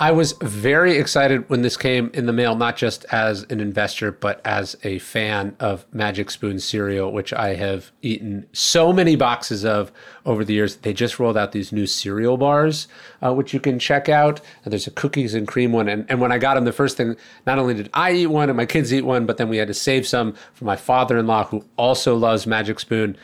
I was very excited when this came in the mail, not just as an investor, but as a fan of Magic Spoon cereal, which I have eaten so many boxes of over the years. They just rolled out these new cereal bars, uh, which you can check out. And there's a cookies and cream one. And, and when I got them, the first thing, not only did I eat one and my kids eat one, but then we had to save some for my father in law, who also loves Magic Spoon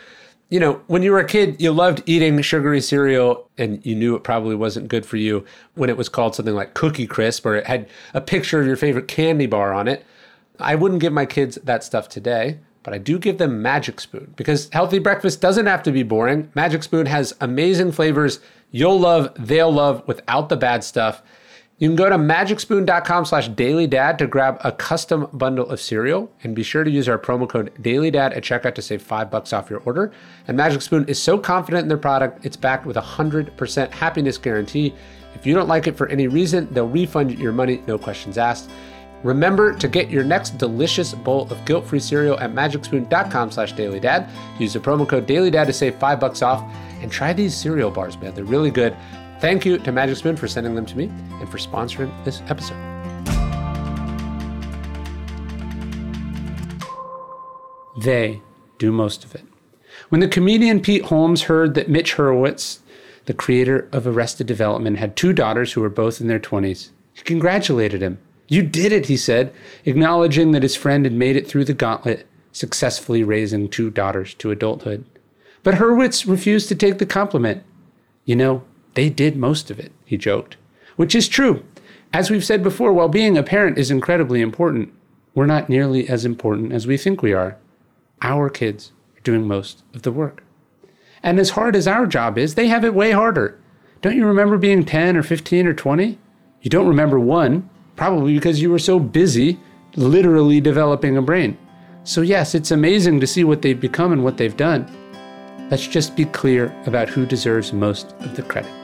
you know, when you were a kid, you loved eating sugary cereal and you knew it probably wasn't good for you when it was called something like Cookie Crisp or it had a picture of your favorite candy bar on it. I wouldn't give my kids that stuff today, but I do give them Magic Spoon because healthy breakfast doesn't have to be boring. Magic Spoon has amazing flavors you'll love, they'll love without the bad stuff. You can go to magicspoon.com slash dailydad to grab a custom bundle of cereal and be sure to use our promo code dailydad at checkout to save five bucks off your order. And Magic Spoon is so confident in their product, it's backed with a 100% happiness guarantee. If you don't like it for any reason, they'll refund your money, no questions asked. Remember to get your next delicious bowl of guilt-free cereal at magicspoon.com slash dailydad. Use the promo code dailydad to save five bucks off. And try these cereal bars, man. They're really good. Thank you to Magic Spoon for sending them to me and for sponsoring this episode. They do most of it. When the comedian Pete Holmes heard that Mitch Hurwitz, the creator of Arrested Development, had two daughters who were both in their 20s, he congratulated him. You did it, he said, acknowledging that his friend had made it through the gauntlet, successfully raising two daughters to adulthood. But Hurwitz refused to take the compliment. You know, they did most of it, he joked. Which is true. As we've said before, while being a parent is incredibly important, we're not nearly as important as we think we are. Our kids are doing most of the work. And as hard as our job is, they have it way harder. Don't you remember being 10 or 15 or 20? You don't remember one, probably because you were so busy literally developing a brain. So, yes, it's amazing to see what they've become and what they've done. Let's just be clear about who deserves most of the credit.